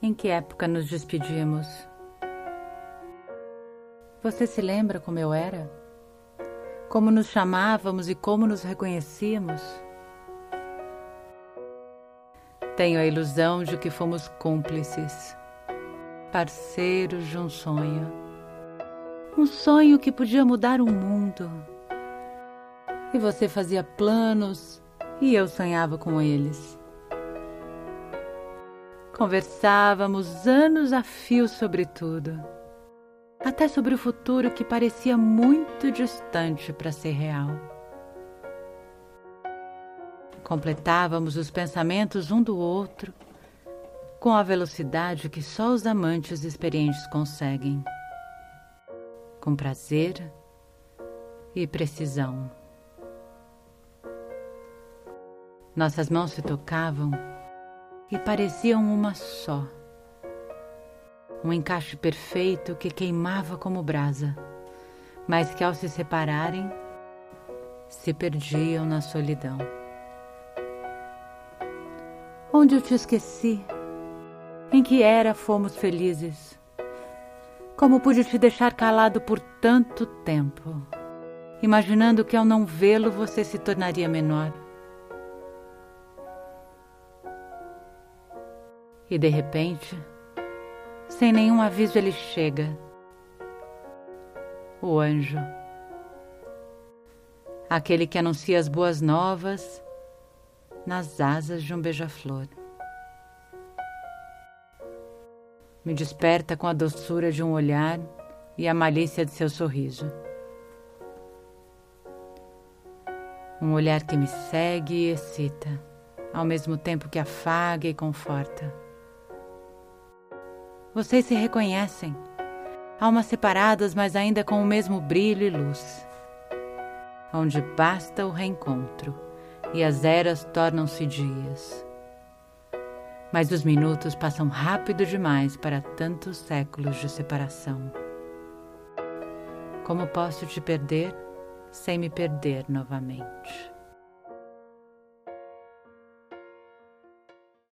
Em que época nos despedimos? Você se lembra como eu era? Como nos chamávamos e como nos reconhecíamos? Tenho a ilusão de que fomos cúmplices, parceiros de um sonho. Um sonho que podia mudar o mundo. E você fazia planos e eu sonhava com eles. Conversávamos anos a fio sobre tudo, até sobre o futuro que parecia muito distante para ser real. Completávamos os pensamentos um do outro com a velocidade que só os amantes experientes conseguem, com prazer e precisão. Nossas mãos se tocavam e pareciam uma só. Um encaixe perfeito que queimava como brasa, mas que ao se separarem, se perdiam na solidão. Onde eu te esqueci? Em que era fomos felizes? Como pude te deixar calado por tanto tempo, imaginando que ao não vê-lo você se tornaria menor? E de repente, sem nenhum aviso, ele chega. O anjo. Aquele que anuncia as boas novas nas asas de um beija-flor. Me desperta com a doçura de um olhar e a malícia de seu sorriso. Um olhar que me segue e excita, ao mesmo tempo que afaga e conforta. Vocês se reconhecem. Almas separadas, mas ainda com o mesmo brilho e luz. Onde basta o reencontro e as eras tornam-se dias. Mas os minutos passam rápido demais para tantos séculos de separação. Como posso te perder sem me perder novamente?